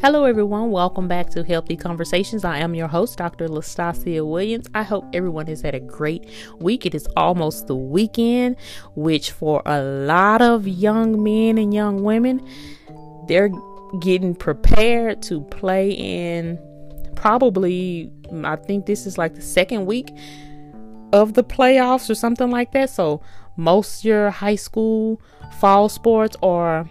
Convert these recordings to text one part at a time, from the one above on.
Hello, everyone. Welcome back to Healthy Conversations. I am your host, Dr. Lastasia Williams. I hope everyone has had a great week. It is almost the weekend, which for a lot of young men and young women, they're getting prepared to play in probably, I think this is like the second week of the playoffs or something like that. So, most your high school fall sports are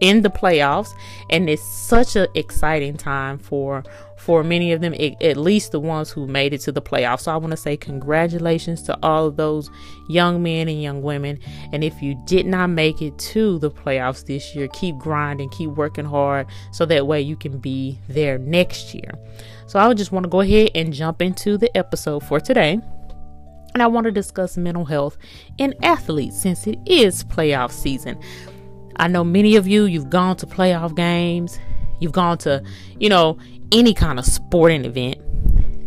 in the playoffs and it's such an exciting time for for many of them at least the ones who made it to the playoffs. So i want to say congratulations to all of those young men and young women. And if you did not make it to the playoffs this year keep grinding keep working hard so that way you can be there next year. So i just want to go ahead and jump into the episode for today. And I want to discuss mental health in athletes since it is playoff season. I know many of you, you've gone to playoff games, you've gone to, you know, any kind of sporting event,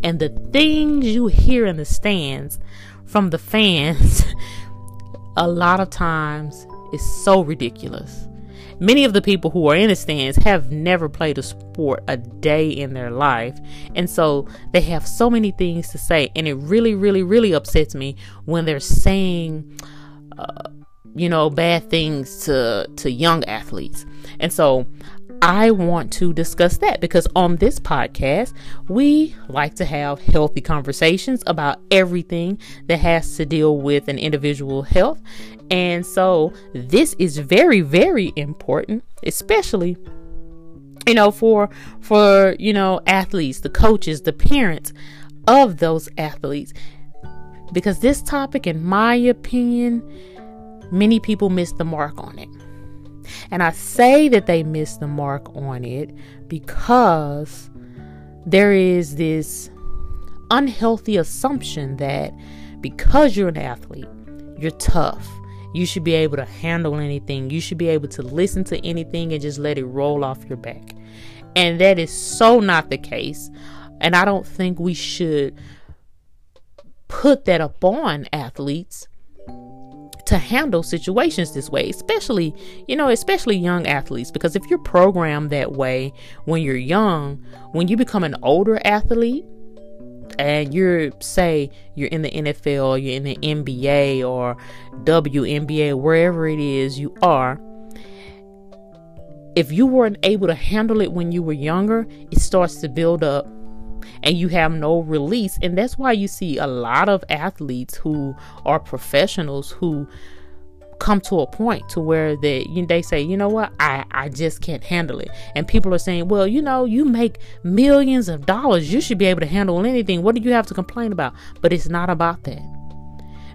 and the things you hear in the stands from the fans a lot of times is so ridiculous. Many of the people who are in the stands have never played a sport a day in their life. And so they have so many things to say. And it really, really, really upsets me when they're saying, uh, you know, bad things to to young athletes. And so I want to discuss that because on this podcast, we like to have healthy conversations about everything that has to deal with an individual health. And so this is very very important, especially you know for for you know athletes, the coaches, the parents of those athletes. Because this topic in my opinion many people miss the mark on it. And I say that they miss the mark on it because there is this unhealthy assumption that because you're an athlete, you're tough. You should be able to handle anything. You should be able to listen to anything and just let it roll off your back. And that is so not the case. And I don't think we should put that upon athletes to handle situations this way, especially, you know, especially young athletes. Because if you're programmed that way when you're young, when you become an older athlete, and you're say you're in the NFL, you're in the NBA or WNBA, wherever it is you are, if you weren't able to handle it when you were younger, it starts to build up and you have no release. And that's why you see a lot of athletes who are professionals who come to a point to where they they say, you know what, I I just can't handle it. And people are saying, well, you know, you make millions of dollars, you should be able to handle anything. What do you have to complain about? But it's not about that.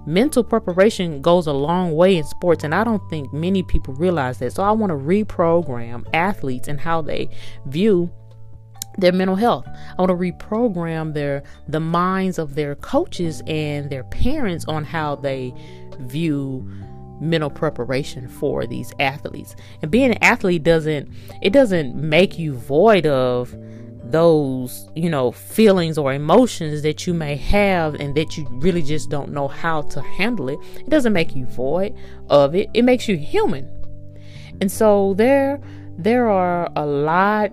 Mental preparation goes a long way in sports, and I don't think many people realize that. So I want to reprogram athletes and how they view their mental health. I want to reprogram their the minds of their coaches and their parents on how they view mental preparation for these athletes. And being an athlete doesn't it doesn't make you void of those, you know, feelings or emotions that you may have and that you really just don't know how to handle it. It doesn't make you void of it. It makes you human. And so there there are a lot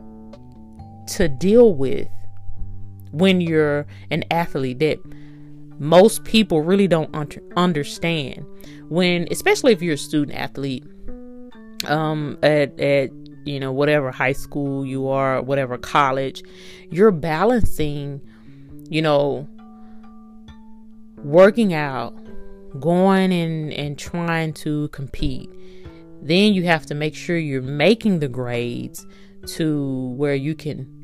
to deal with when you're an athlete that most people really don't un- understand. When especially if you're a student athlete um at at you know whatever high school you are whatever college you're balancing you know working out going and and trying to compete. Then you have to make sure you're making the grades to where you can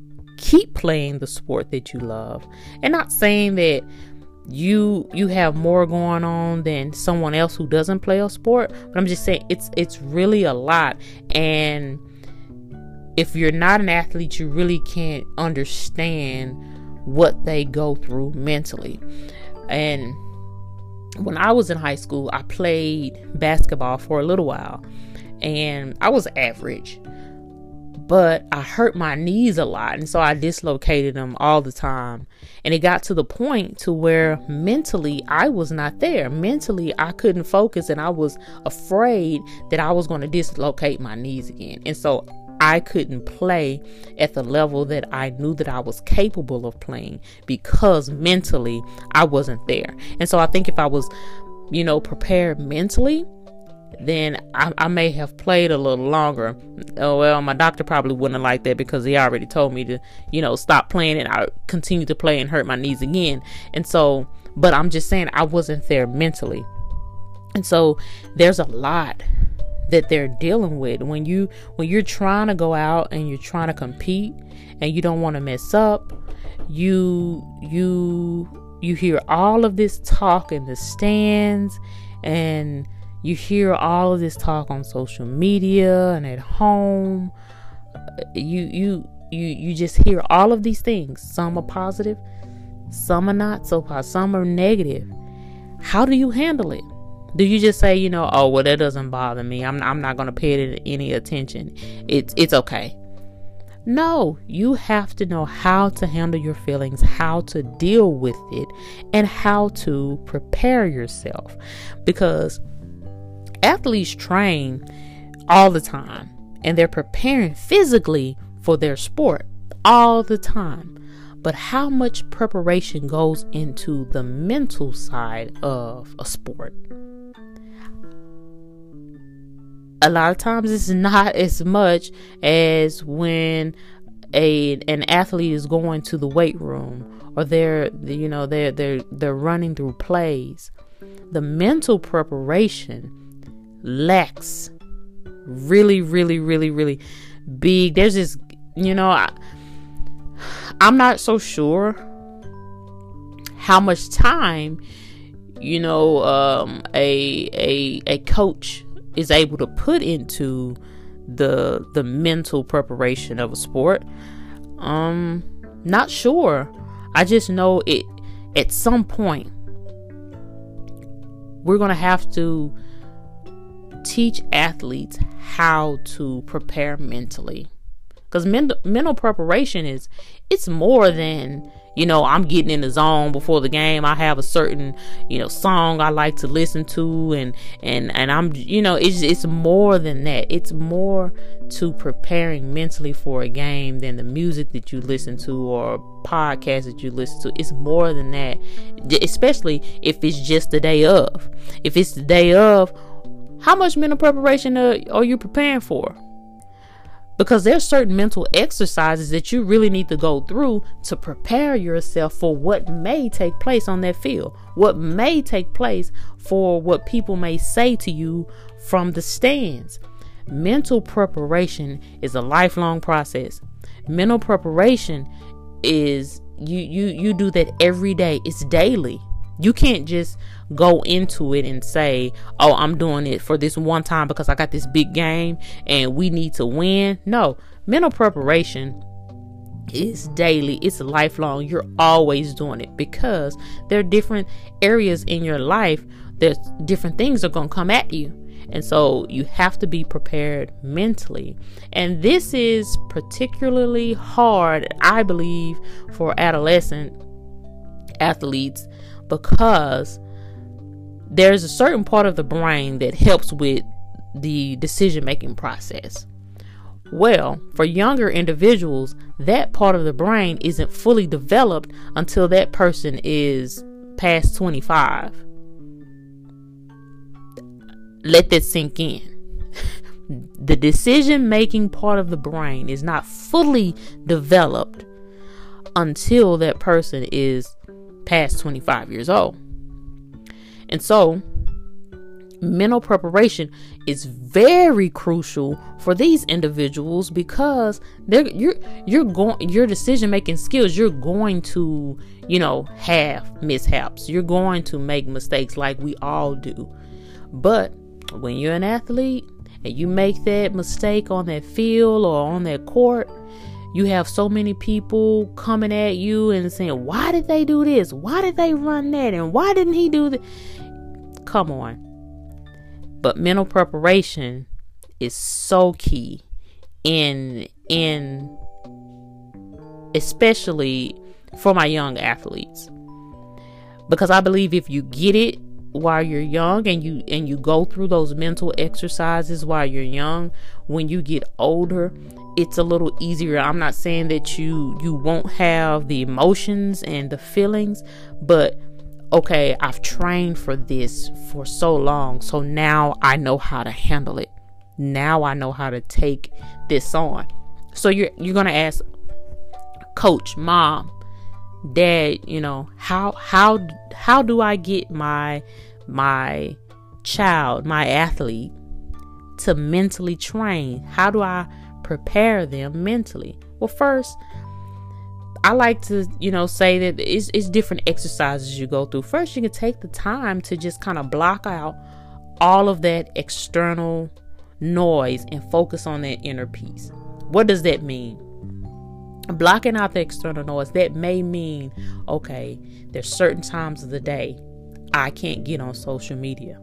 keep playing the sport that you love. And not saying that you you have more going on than someone else who doesn't play a sport but i'm just saying it's it's really a lot. And if you're not an athlete you really can't understand what they go through mentally. And when i was in high school i played basketball for a little while and i was average but I hurt my knees a lot and so I dislocated them all the time. And it got to the point to where mentally I was not there. Mentally I couldn't focus and I was afraid that I was going to dislocate my knees again. And so I couldn't play at the level that I knew that I was capable of playing because mentally I wasn't there. And so I think if I was, you know, prepared mentally, then I, I, may have played a little longer. Oh well, my doctor probably wouldn't liked that because he already told me to, you know, stop playing and I continue to play and hurt my knees again. And so, but I'm just saying I wasn't there mentally. And so there's a lot that they're dealing with when you when you're trying to go out and you're trying to compete and you don't want to mess up you you you hear all of this talk in the stands and you hear all of this talk on social media and at home. You you you you just hear all of these things. Some are positive, some are not so positive, some are negative. How do you handle it? Do you just say, you know, oh well, that doesn't bother me. I'm I'm not gonna pay it any attention. It's it's okay. No, you have to know how to handle your feelings, how to deal with it, and how to prepare yourself. Because athletes train all the time and they're preparing physically for their sport all the time. But how much preparation goes into the mental side of a sport? A lot of times it's not as much as when a an athlete is going to the weight room or they're you know they're they're they're running through plays. The mental preparation lacks really, really, really, really big. There's this, you know, I, I'm not so sure how much time, you know, um, a a a coach is able to put into the the mental preparation of a sport. Um, not sure. I just know it. At some point, we're gonna have to teach athletes how to prepare mentally. Because mental, mental preparation is it's more than you know i'm getting in the zone before the game. I have a certain you know song i like to listen to and and and i'm you know it's it's more than that. It's more to preparing mentally for a game than the music that you listen to or podcast that you listen to. It's more than that. Especially if it's just the day of. If it's the day of how much mental preparation are, are you preparing for? Because there's certain mental exercises that you really need to go through to prepare yourself for what may take place on that field, what may take place for what people may say to you from the stands. Mental preparation is a lifelong process. Mental preparation is you you you do that every day. It's daily. You can't just go into it and say, oh, I'm doing it for this one time because I got this big game and we need to win. No, mental preparation is daily, it's lifelong. You're always doing it because there are different areas in your life, there's different things are going to come at you. And so you have to be prepared mentally. And this is particularly hard, I believe, for adolescent athletes because there's a certain part of the brain that helps with the decision making process. Well, for younger individuals, that part of the brain isn't fully developed until that person is past 25. Let that sink in. the decision making part of the brain is not fully developed until that person is past 25 years old. And so, mental preparation is very crucial for these individuals because they're you're you're going your decision making skills you're going to you know have mishaps you're going to make mistakes like we all do but when you're an athlete and you make that mistake on that field or on that court you have so many people coming at you and saying, Why did they do this? Why did they run that? And why didn't he do that? Come on. But mental preparation is so key in in especially for my young athletes. Because I believe if you get it while you're young and you and you go through those mental exercises while you're young when you get older it's a little easier. I'm not saying that you you won't have the emotions and the feelings, but okay, I've trained for this for so long, so now I know how to handle it. Now I know how to take this on. So you're you're to ask coach, mom, dad, you know, how how how do I get my my child, my athlete to mentally train? How do I prepare them mentally? Well, first, I like to, you know, say that it's, it's different exercises you go through. First, you can take the time to just kind of block out all of that external noise and focus on that inner peace. What does that mean? Blocking out the external noise, that may mean, okay, there's certain times of the day I can't get on social media.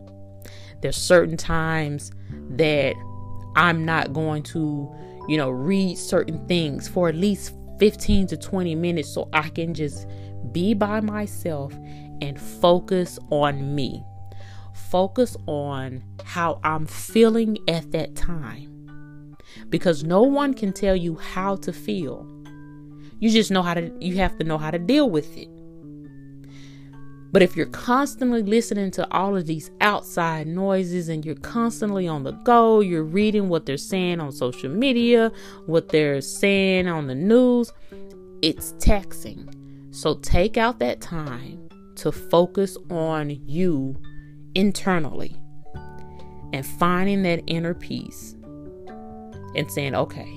There's certain times that I'm not going to, you know, read certain things for at least 15 to 20 minutes so I can just be by myself and focus on me. Focus on how I'm feeling at that time. Because no one can tell you how to feel. You just know how to you have to know how to deal with it. But if you're constantly listening to all of these outside noises and you're constantly on the go, you're reading what they're saying on social media, what they're saying on the news, it's taxing. So take out that time to focus on you internally and finding that inner peace and saying, okay,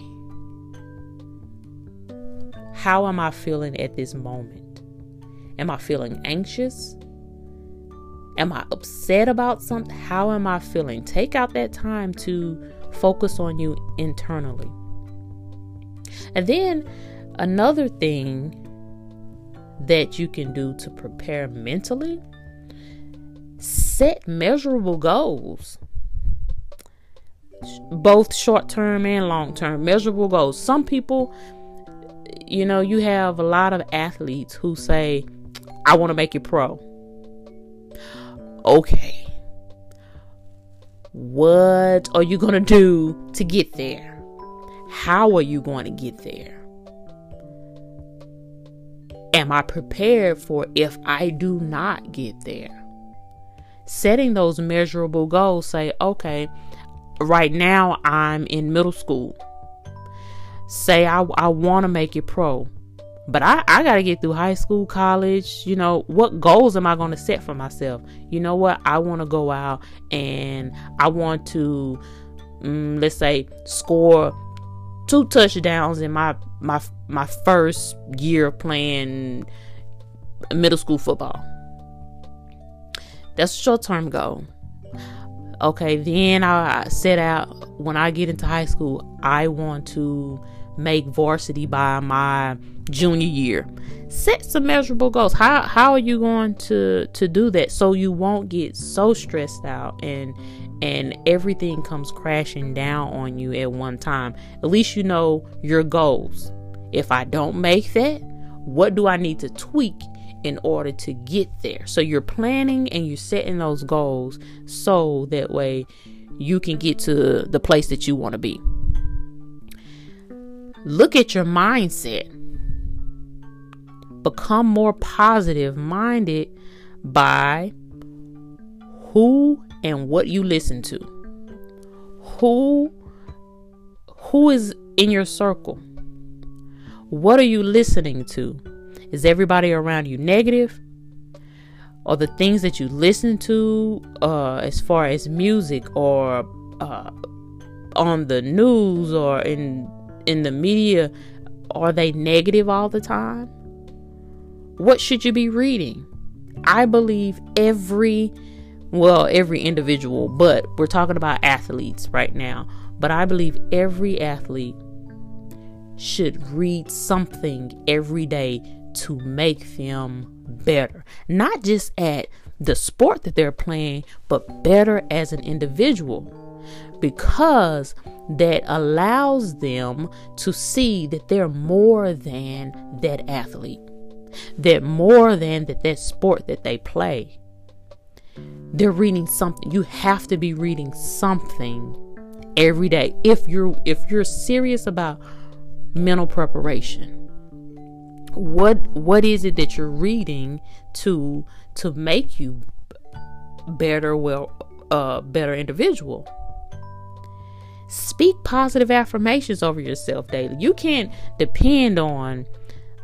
how am I feeling at this moment? Am I feeling anxious? Am I upset about something? How am I feeling? Take out that time to focus on you internally. And then another thing that you can do to prepare mentally set measurable goals both short term and long term measurable goals some people you know you have a lot of athletes who say I want to make it pro. Okay. What are you going to do to get there? How are you going to get there? Am I prepared for if I do not get there? Setting those measurable goals, say, okay, right now I'm in middle school. Say I, I want to make it pro. But I, I got to get through high school, college. You know, what goals am I going to set for myself? You know what? I want to go out and I want to, um, let's say, score two touchdowns in my my my first year playing middle school football. That's a short term goal. Okay, then I set out when I get into high school, I want to make varsity by my junior year. Set some measurable goals. How how are you going to to do that so you won't get so stressed out and and everything comes crashing down on you at one time. At least you know your goals. If I don't make that, what do I need to tweak in order to get there? So you're planning and you're setting those goals so that way you can get to the place that you want to be. Look at your mindset. Become more positive minded by who and what you listen to. Who who is in your circle? What are you listening to? Is everybody around you negative? Or the things that you listen to uh, as far as music or uh, on the news or in in the media are they negative all the time? What should you be reading? I believe every well, every individual, but we're talking about athletes right now. But I believe every athlete should read something every day to make them better. Not just at the sport that they're playing, but better as an individual because that allows them to see that they're more than that athlete, that more than that that sport that they play. They're reading something. You have to be reading something every day if you're if you're serious about mental preparation what what is it that you're reading to to make you better well uh better individual speak positive affirmations over yourself daily you can't depend on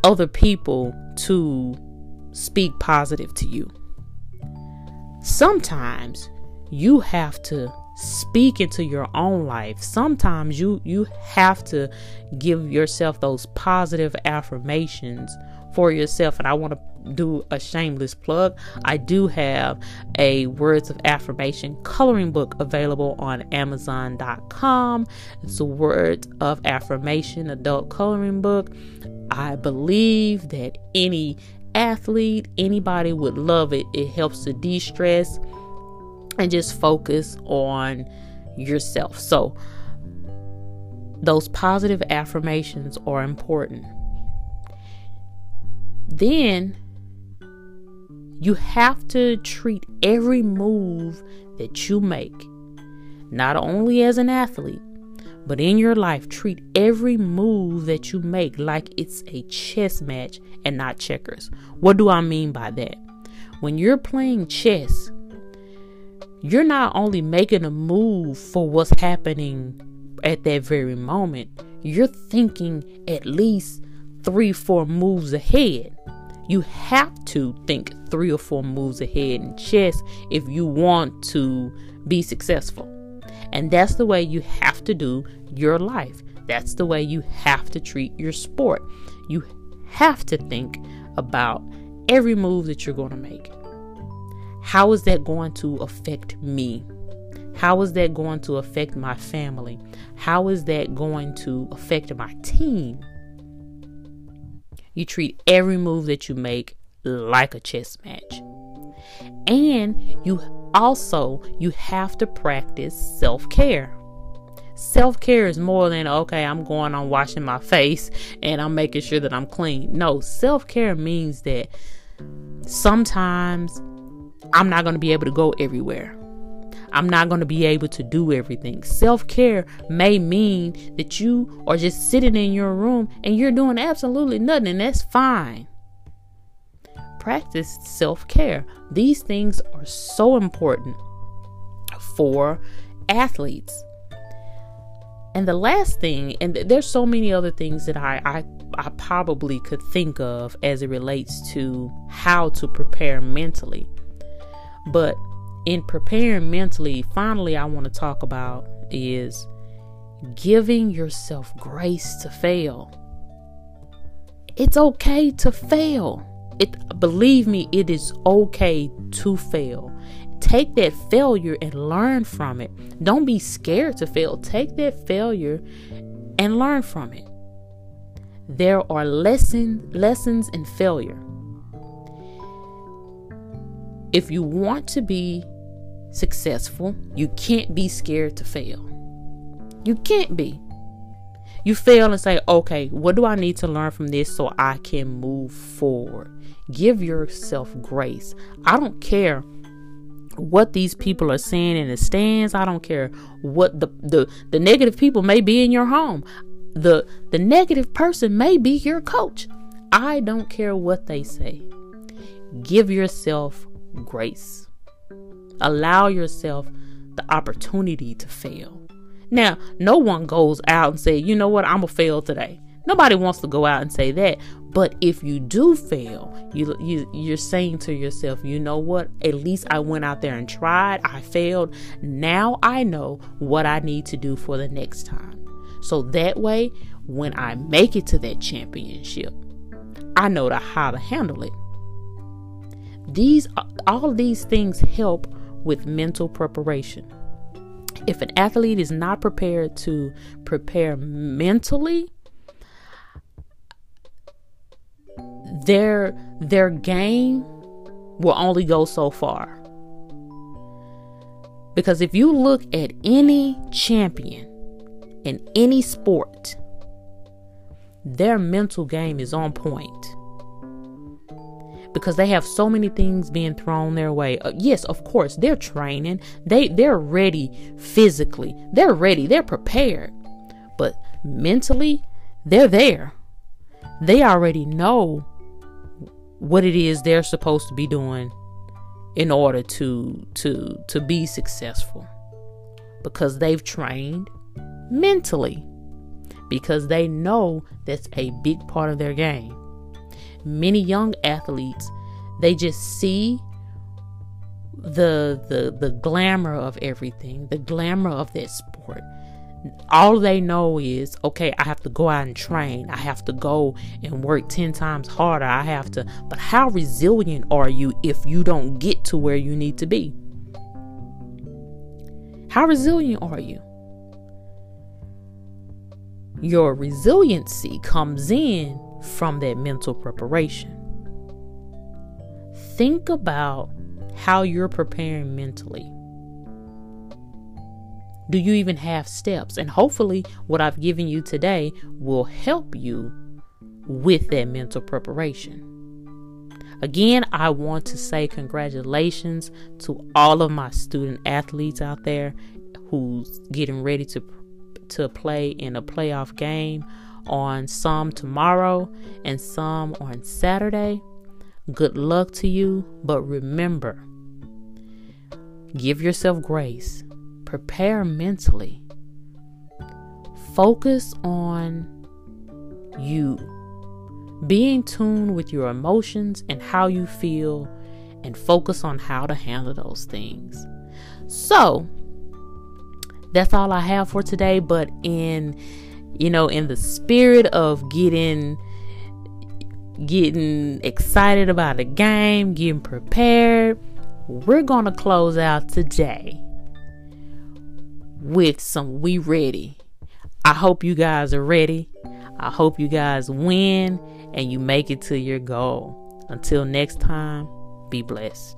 other people to speak positive to you. Sometimes you have to speak into your own life. Sometimes you you have to give yourself those positive affirmations for yourself. And i want to do a shameless plug i do have a words of affirmation coloring book available on amazon.com it's a words of affirmation adult coloring book i believe that any athlete anybody would love it it helps to de-stress and just focus on yourself. So, those positive affirmations are important. Then you have to treat every move that you make, not only as an athlete, but in your life, treat every move that you make like it's a chess match and not checkers. What do I mean by that? When you're playing chess, you're not only making a move for what's happening at that very moment, you're thinking at least three, four moves ahead. You have to think three or four moves ahead in chess if you want to be successful. And that's the way you have to do your life. That's the way you have to treat your sport. You have to think about every move that you're going to make. How is that going to affect me? How is that going to affect my family? How is that going to affect my team? You treat every move that you make like a chess match. And you also you have to practice self-care. Self-care is more than okay, I'm going on washing my face and I'm making sure that I'm clean. No, self-care means that sometimes I'm not going to be able to go everywhere. I'm not going to be able to do everything. Self care may mean that you are just sitting in your room and you're doing absolutely nothing, and that's fine. Practice self care. These things are so important for athletes. And the last thing, and there's so many other things that I, I I probably could think of as it relates to how to prepare mentally. But in preparing mentally, finally, I want to talk about is giving yourself grace to fail. It's okay to fail. It believe me, it is okay to fail. Take that failure and learn from it. Don't be scared to fail. Take that failure and learn from it. There are lesson, lessons in failure. If you want to be successful, you can't be scared to fail. You can't be. You fail and say, okay, what do I need to learn from this so I can move forward? Give yourself grace. I don't care what these people are saying in the stands. I don't care what the, the, the negative people may be in your home. The the negative person may be your coach. I don't care what they say. Give yourself grace. Allow yourself the opportunity to fail. Now, no one goes out and say, "You know what? I'm gonna fail today." Nobody wants to go out and say that. But if you do fail, you, you you're saying to yourself, "You know what? At least I went out there and tried. I failed. Now I know what I need to do for the next time." So that way, when I make it to that championship, I know to how to handle it. These all these things help with mental preparation. If an athlete is not prepared to prepare mentally, their their game will only go so far. Because if you look at any champion in any sport, their mental game is on point because they have so many things being thrown their way. Uh, yes, of course, they're training. They they're ready physically. They're ready. They're prepared. But mentally, they're there. They already know what it is they're supposed to be doing in order to to to be successful because they've trained mentally because they know that's a big part of their game many young athletes they just see the the the glamour of everything the glamour of that sport. All they know is okay i have to go out and train. I have to go and work 10 times harder. I have to but how resilient are you if you don't get to where you need to be? How resilient are you? Your resiliency comes in from that mental preparation. Think about how you're preparing mentally. Do you even have steps? And hopefully, what I've given you today will help you with that mental preparation. Again, I want to say congratulations to all of my student athletes out there who's getting ready to to play in a playoff game on some tomorrow and some on Saturday. Good luck to you, but remember, give yourself grace, prepare mentally, focus on you. Be in tune with your emotions and how you feel, and focus on how to handle those things. So, that's all I have for today. But in you know, in the spirit of getting getting excited about a game, getting prepared, we're to close out today with some we ready. I hope you guys are ready. I hope you guys win and you make it to your goal. Until next time, be blessed.